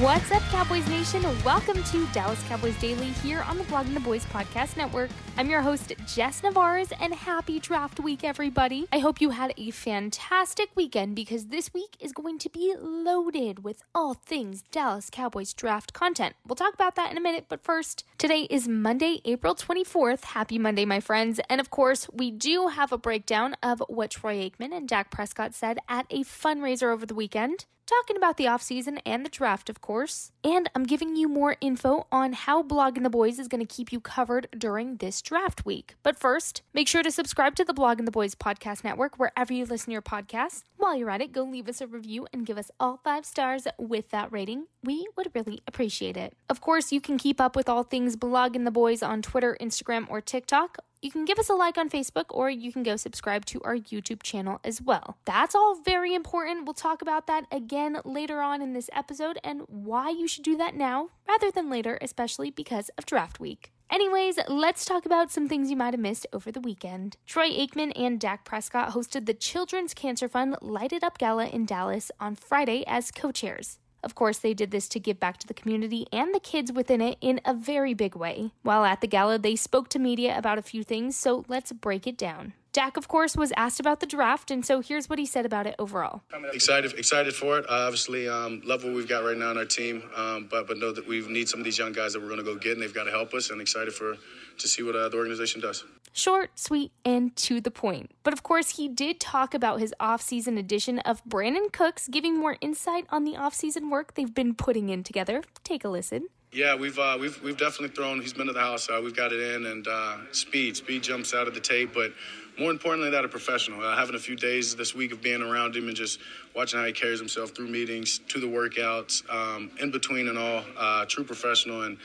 What's up, Cowboys Nation? Welcome to Dallas Cowboys Daily here on the Blogging the Boys Podcast Network. I'm your host, Jess Nevarez, and happy draft week, everybody. I hope you had a fantastic weekend because this week is going to be loaded with all things Dallas Cowboys draft content. We'll talk about that in a minute, but first, today is Monday, April 24th. Happy Monday, my friends. And of course, we do have a breakdown of what Troy Aikman and Dak Prescott said at a fundraiser over the weekend talking about the offseason and the draft, of course. And I'm giving you more info on how Blogging the Boys is going to keep you covered during this draft week. But first, make sure to subscribe to the Blogging the Boys podcast network wherever you listen to your podcast. While you're at it, go leave us a review and give us all five stars with that rating. We would really appreciate it. Of course, you can keep up with all things Blogging the Boys on Twitter, Instagram, or TikTok you can give us a like on Facebook or you can go subscribe to our YouTube channel as well. That's all very important. We'll talk about that again later on in this episode and why you should do that now rather than later, especially because of draft week. Anyways, let's talk about some things you might have missed over the weekend. Troy Aikman and Dak Prescott hosted the Children's Cancer Fund Light It Up Gala in Dallas on Friday as co chairs. Of course, they did this to give back to the community and the kids within it in a very big way. While at the gala, they spoke to media about a few things, so let's break it down. Dak, of course, was asked about the draft, and so here's what he said about it overall. Excited, excited for it. Uh, obviously, um, love what we've got right now on our team, um, but but know that we need some of these young guys that we're going to go get, and they've got to help us. And excited for to see what uh, the organization does. Short, sweet, and to the point. But of course, he did talk about his off-season edition of Brandin Cooks, giving more insight on the off-season work they've been putting in together. Take a listen. Yeah, we've uh, we've we've definitely thrown. He's been to the house. Uh, we've got it in, and uh, speed speed jumps out of the tape. But more importantly, that a professional. Uh, having a few days this week of being around him and just watching how he carries himself through meetings, to the workouts, um, in between, and all. Uh, true professional and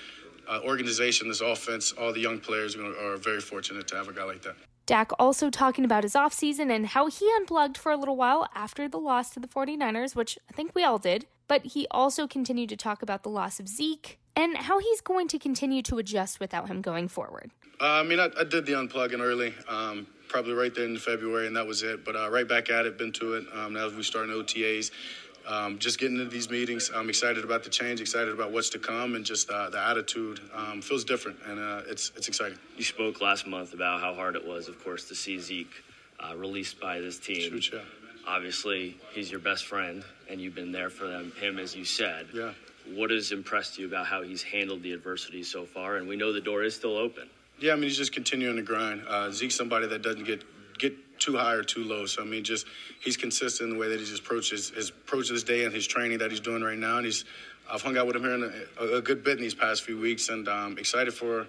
uh, organization, this offense, all the young players are, are very fortunate to have a guy like that. Dak also talking about his offseason and how he unplugged for a little while after the loss to the 49ers, which I think we all did. But he also continued to talk about the loss of Zeke and how he's going to continue to adjust without him going forward. Uh, I mean, I, I, did the unplugging early, um, probably right there in February, and that was it. But uh, right back at it, been to it. Um, now we start OTAs um, just getting into these meetings. I'm excited about the change, excited about what's to come, and just uh, the attitude um, feels different, and uh, it's it's exciting. You spoke last month about how hard it was, of course, to see Zeke uh, released by this team. Shoot, yeah. Obviously, he's your best friend, and you've been there for them, him, as you said. Yeah. What has impressed you about how he's handled the adversity so far? And we know the door is still open. Yeah, I mean, he's just continuing to grind. Uh, Zeke's somebody that doesn't get get too high or too low. So I mean, just he's consistent in the way that he just approaches his approach this day and his training that he's doing right now. And he's I've hung out with him here in a, a good bit in these past few weeks, and um, excited for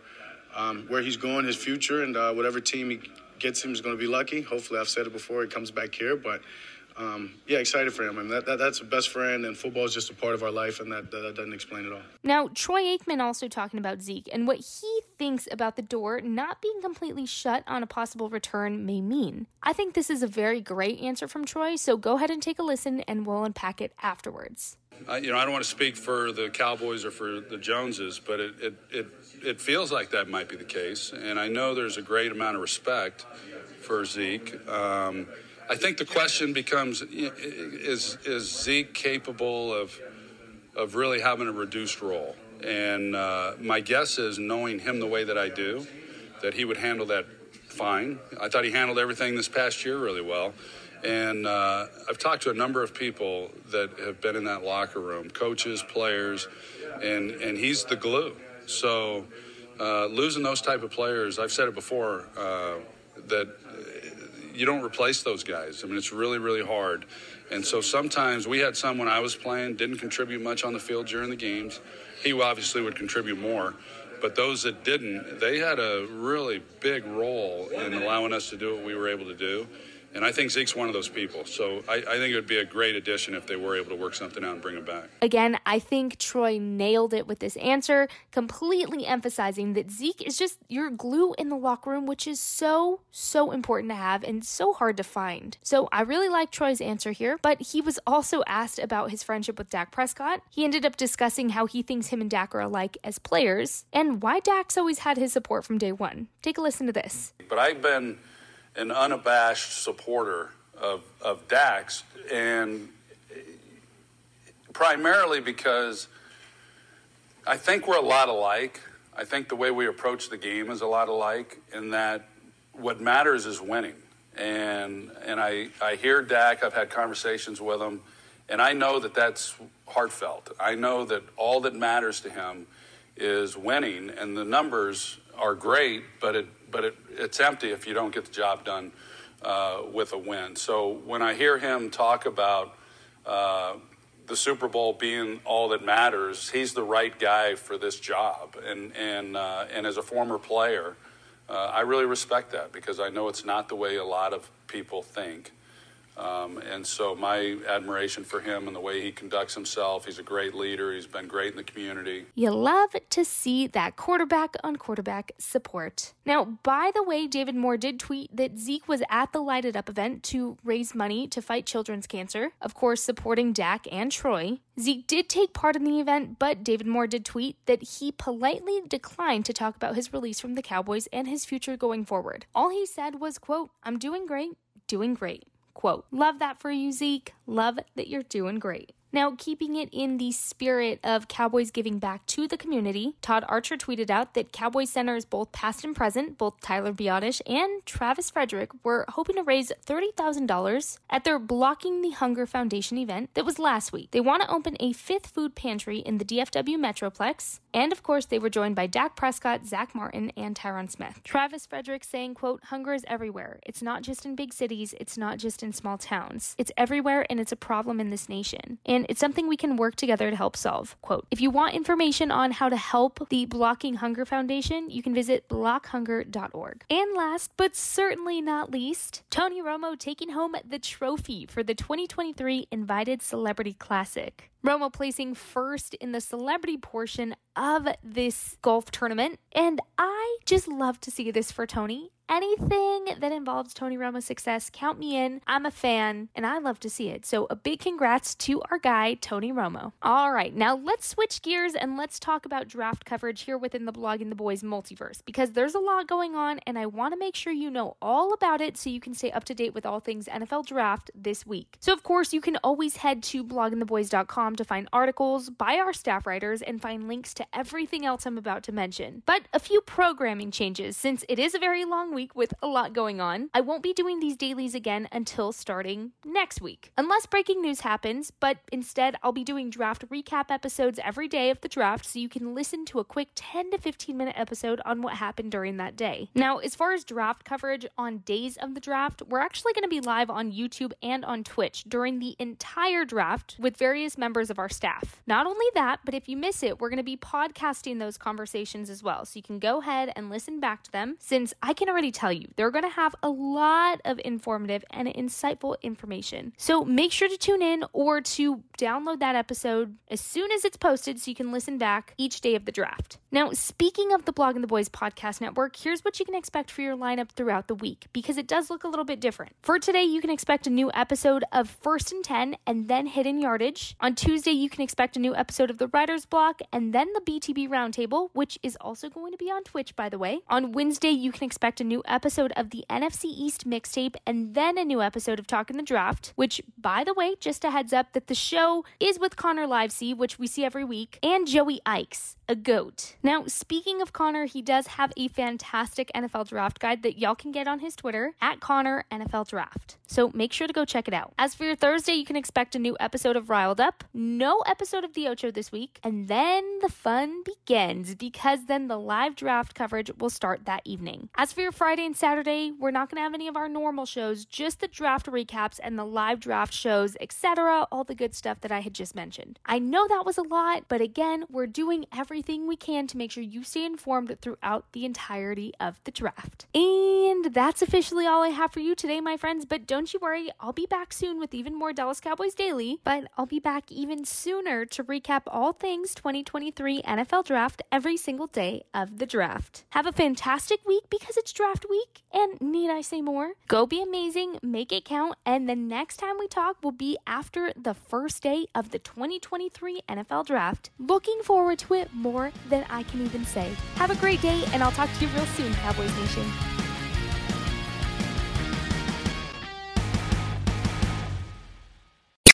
um, where he's going, his future, and uh, whatever team he gets him is going to be lucky. Hopefully, I've said it before, he comes back here, but um, yeah, excited for him. I mean, that, that, that's a best friend, and football is just a part of our life, and that, that, that doesn't explain it all. Now, Troy Aikman also talking about Zeke and what he thinks about the door not being completely shut on a possible return may mean. I think this is a very great answer from Troy, so go ahead and take a listen, and we'll unpack it afterwards. Uh, you know, I don't want to speak for the Cowboys or for the Joneses, but it, it, it, it feels like that might be the case, and I know there's a great amount of respect for Zeke. Um, I think the question becomes: Is is Zeke capable of of really having a reduced role? And uh, my guess is, knowing him the way that I do, that he would handle that fine. I thought he handled everything this past year really well. And uh, I've talked to a number of people that have been in that locker room, coaches, players, and, and he's the glue. So uh, losing those type of players, I've said it before, uh, that you don't replace those guys. I mean, it's really, really hard. And so sometimes we had some when I was playing, didn't contribute much on the field during the games. He obviously would contribute more. But those that didn't, they had a really big role in allowing us to do what we were able to do. And I think Zeke's one of those people. So I, I, think it would be a great addition if they were able to work something out and bring him back. Again, I think Troy nailed it with this answer, completely emphasizing that Zeke is just your glue in the locker room, which is so, so important to have and so hard to find. So I really like Troy's answer here, but he was also asked about his friendship with Dak Prescott. He ended up discussing how he thinks him and Dak are alike as players and why Dak's always had his support from day one. Take a listen to this. But I've been an unabashed supporter of, of Dax, and primarily because I think we're a lot alike. I think the way we approach the game is a lot alike, in that what matters is winning. And and I I hear Dak. I've had conversations with him, and I know that that's heartfelt. I know that all that matters to him is winning, and the numbers are great, but it but it, it's empty if you don't get the job done uh, with a win. So when I hear him talk about uh, the Super Bowl being all that matters, he's the right guy for this job. And and uh, and as a former player, uh, I really respect that because I know it's not the way a lot of people think. Um, and so my admiration for him and the way he conducts himself, he's a great leader. He's been great in the community. You love to see that quarterback on quarterback support. Now, by the way, David Moore did tweet that Zeke was at the Light It Up event to raise money to fight children's cancer, of course, supporting Dak and Troy. Zeke did take part in the event, but David Moore did tweet that he politely declined to talk about his release from the Cowboys and his future going forward. All he said was, quote, I'm doing great, doing great. Quote, love that for you, Zeke. Love that you're doing great. Now, keeping it in the spirit of Cowboys giving back to the community, Todd Archer tweeted out that Cowboys centers, both past and present, both Tyler Biadasz and Travis Frederick, were hoping to raise $30,000 at their Blocking the Hunger Foundation event that was last week. They want to open a fifth food pantry in the DFW Metroplex, and of course, they were joined by Dak Prescott, Zack Martin, and Tyron Smith. Travis Frederick saying, quote, hunger is everywhere. It's not just in big cities, it's not just in small towns. It's everywhere and it's a problem in this nation. And it's something we can work together to help solve. Quote, if you want information on how to help the Blocking Hunger Foundation, you can visit blockhunger.org. And last but certainly not least, Tony Romo taking home the trophy for the 2023 Invited Celebrity Classic. Romo placing first in the celebrity portion of this golf tournament. And I just love to see this for Tony. Anything that involves Tony Romo's success, count me in. I'm a fan and I love to see it. So, a big congrats to our guy, Tony Romo. All right, now let's switch gears and let's talk about draft coverage here within the Blog Blogging the Boys multiverse because there's a lot going on and I want to make sure you know all about it so you can stay up to date with all things NFL draft this week. So, of course, you can always head to bloggingtheboys.com to find articles by our staff writers and find links to everything else I'm about to mention. But a few programming changes since it is a very long week with a lot going on. I won't be doing these dailies again until starting next week, unless breaking news happens, but instead I'll be doing draft recap episodes every day of the draft so you can listen to a quick 10 to 15 minute episode on what happened during that day. Now, as far as draft coverage on days of the draft, we're actually going to be live on YouTube and on Twitch during the entire draft with various members of our staff. Not only that, but if you miss it, we're going to be podcasting those conversations as well. So you can go ahead and listen back to them since I can already tell you they're going to have a lot of informative and insightful information. So make sure to tune in or to download that episode as soon as it's posted so you can listen back each day of the draft. Now, speaking of the Blogging the Boys podcast network, here's what you can expect for your lineup throughout the week because it does look a little bit different. For today, you can expect a new episode of First and 10 and then Hidden Yardage. On Tuesday, you can expect a new episode of the Writer's Block and then the BTB Roundtable, which is also going to be on Twitch, by the way. On Wednesday, you can expect a new episode of the NFC East mixtape and then a new episode of Talking the Draft, which, by the way, just a heads up that the show is with Connor Livesey, which we see every week, and Joey Ickes. A goat. Now, speaking of Connor, he does have a fantastic NFL draft guide that y'all can get on his Twitter at Connor NFL Draft. So make sure to go check it out. As for your Thursday, you can expect a new episode of Riled Up, no episode of The Ocho this week, and then the fun begins because then the live draft coverage will start that evening. As for your Friday and Saturday, we're not going to have any of our normal shows, just the draft recaps and the live draft shows, etc., all the good stuff that I had just mentioned. I know that was a lot, but again, we're doing everything we can to make sure you stay informed throughout the entirety of the draft. And that's officially all I have for you today, my friends, but don't you worry, I'll be back soon with even more Dallas Cowboys Daily, but I'll be back even sooner to recap all things 2023 NFL Draft every single day of the draft. Have a fantastic week because it's draft week, and need I say more? Go be amazing, make it count, and the next time we talk will be after the first day of the 2023 NFL Draft. Looking forward to it more than I can even say. Have a great day, and I'll talk to you real soon, Cowboys Nation.